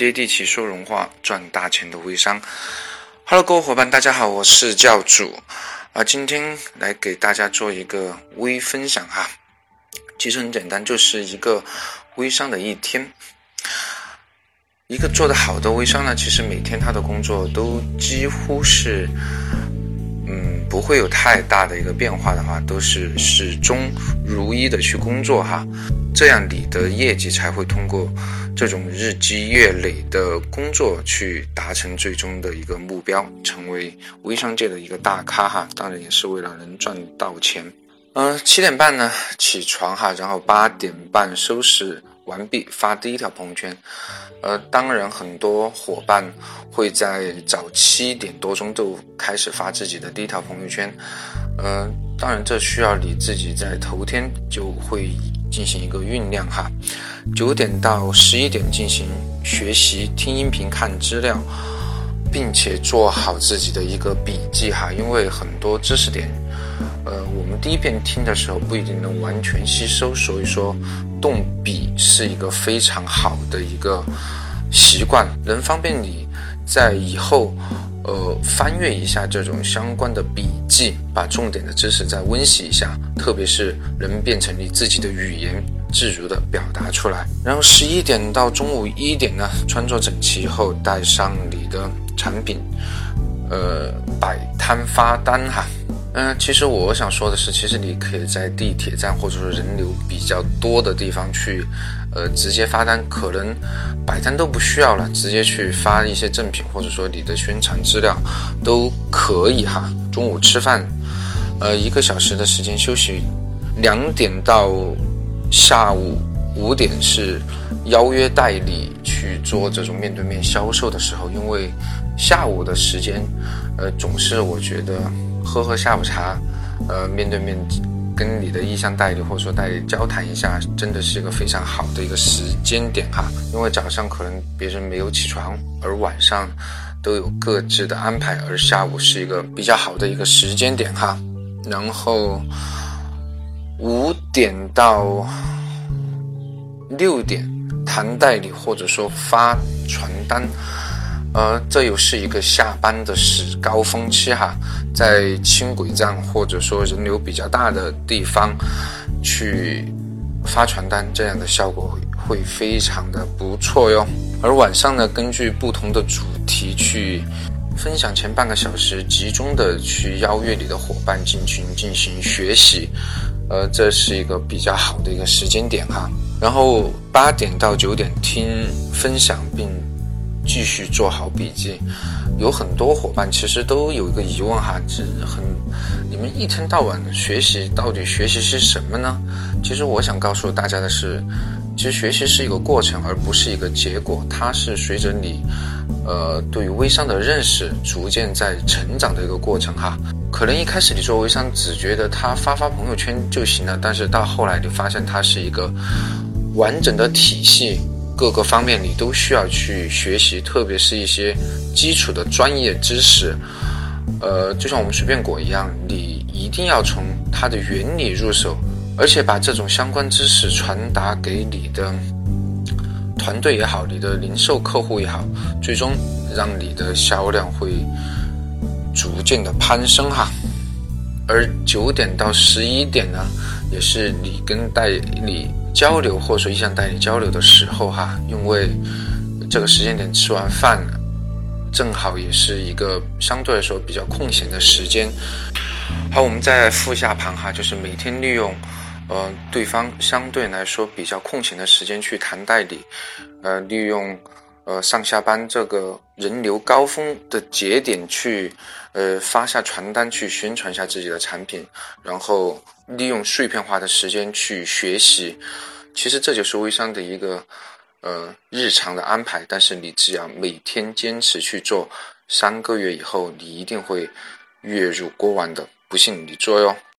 接地气说人话赚大钱的微商。Hello，各位伙伴，大家好，我是教主啊，今天来给大家做一个微分享哈。其实很简单，就是一个微商的一天。一个做得好的微商呢，其实每天他的工作都几乎是。不会有太大的一个变化的话，都是始终如一的去工作哈，这样你的业绩才会通过这种日积月累的工作去达成最终的一个目标，成为微商界的一个大咖哈。当然也是为了能赚到钱。嗯，七点半呢起床哈，然后八点半收拾完毕，发第一条朋友圈。呃，当然很多伙伴会在早七点多钟就开始发自己的第一条朋友圈。呃，当然这需要你自己在头天就会进行一个酝酿哈。九点到十一点进行学习，听音频、看资料，并且做好自己的一个笔记哈，因为很多知识点。呃，我们第一遍听的时候不一定能完全吸收，所以说动笔是一个非常好的一个习惯，能方便你在以后呃翻阅一下这种相关的笔记，把重点的知识再温习一下，特别是能变成你自己的语言，自如的表达出来。然后十一点到中午一点呢，穿着整齐以后带上你的产品，呃，摆摊发单哈。嗯，其实我想说的是，其实你可以在地铁站或者说人流比较多的地方去，呃，直接发单，可能摆摊都不需要了，直接去发一些赠品或者说你的宣传资料都可以哈。中午吃饭，呃，一个小时的时间休息，两点到下午五点是邀约代理去做这种面对面销售的时候，因为下午的时间，呃，总是我觉得。喝喝下午茶，呃，面对面跟你的意向代理或者说代理交谈一下，真的是一个非常好的一个时间点哈。因为早上可能别人没有起床，而晚上都有各自的安排，而下午是一个比较好的一个时间点哈。然后五点到六点谈代理或者说发传单。呃，这又是一个下班的时高峰期哈，在轻轨站或者说人流比较大的地方去发传单，这样的效果会非常的不错哟。而晚上呢，根据不同的主题去分享，前半个小时集中的去邀约你的伙伴进群进行学习，呃，这是一个比较好的一个时间点哈。然后八点到九点听分享并。继续做好笔记，有很多伙伴其实都有一个疑问哈，是很，你们一天到晚学习，到底学习是什么呢？其实我想告诉大家的是，其实学习是一个过程，而不是一个结果，它是随着你，呃，对于微商的认识逐渐在成长的一个过程哈。可能一开始你做微商只觉得他发发朋友圈就行了，但是到后来你发现它是一个完整的体系。各个方面你都需要去学习，特别是一些基础的专业知识。呃，就像我们随便果一样，你一定要从它的原理入手，而且把这种相关知识传达给你的团队也好，你的零售客户也好，最终让你的销量会逐渐的攀升哈。而九点到十一点呢，也是你跟代理。交流或者说意向代理交流的时候哈，因为这个时间点吃完饭，正好也是一个相对来说比较空闲的时间。好，我们再复下盘哈，就是每天利用呃对方相对来说比较空闲的时间去谈代理，呃利用。呃，上下班这个人流高峰的节点去，呃，发下传单去宣传下自己的产品，然后利用碎片化的时间去学习。其实这就是微商的一个呃日常的安排。但是你只要每天坚持去做，三个月以后，你一定会月入过万的。不信你做哟。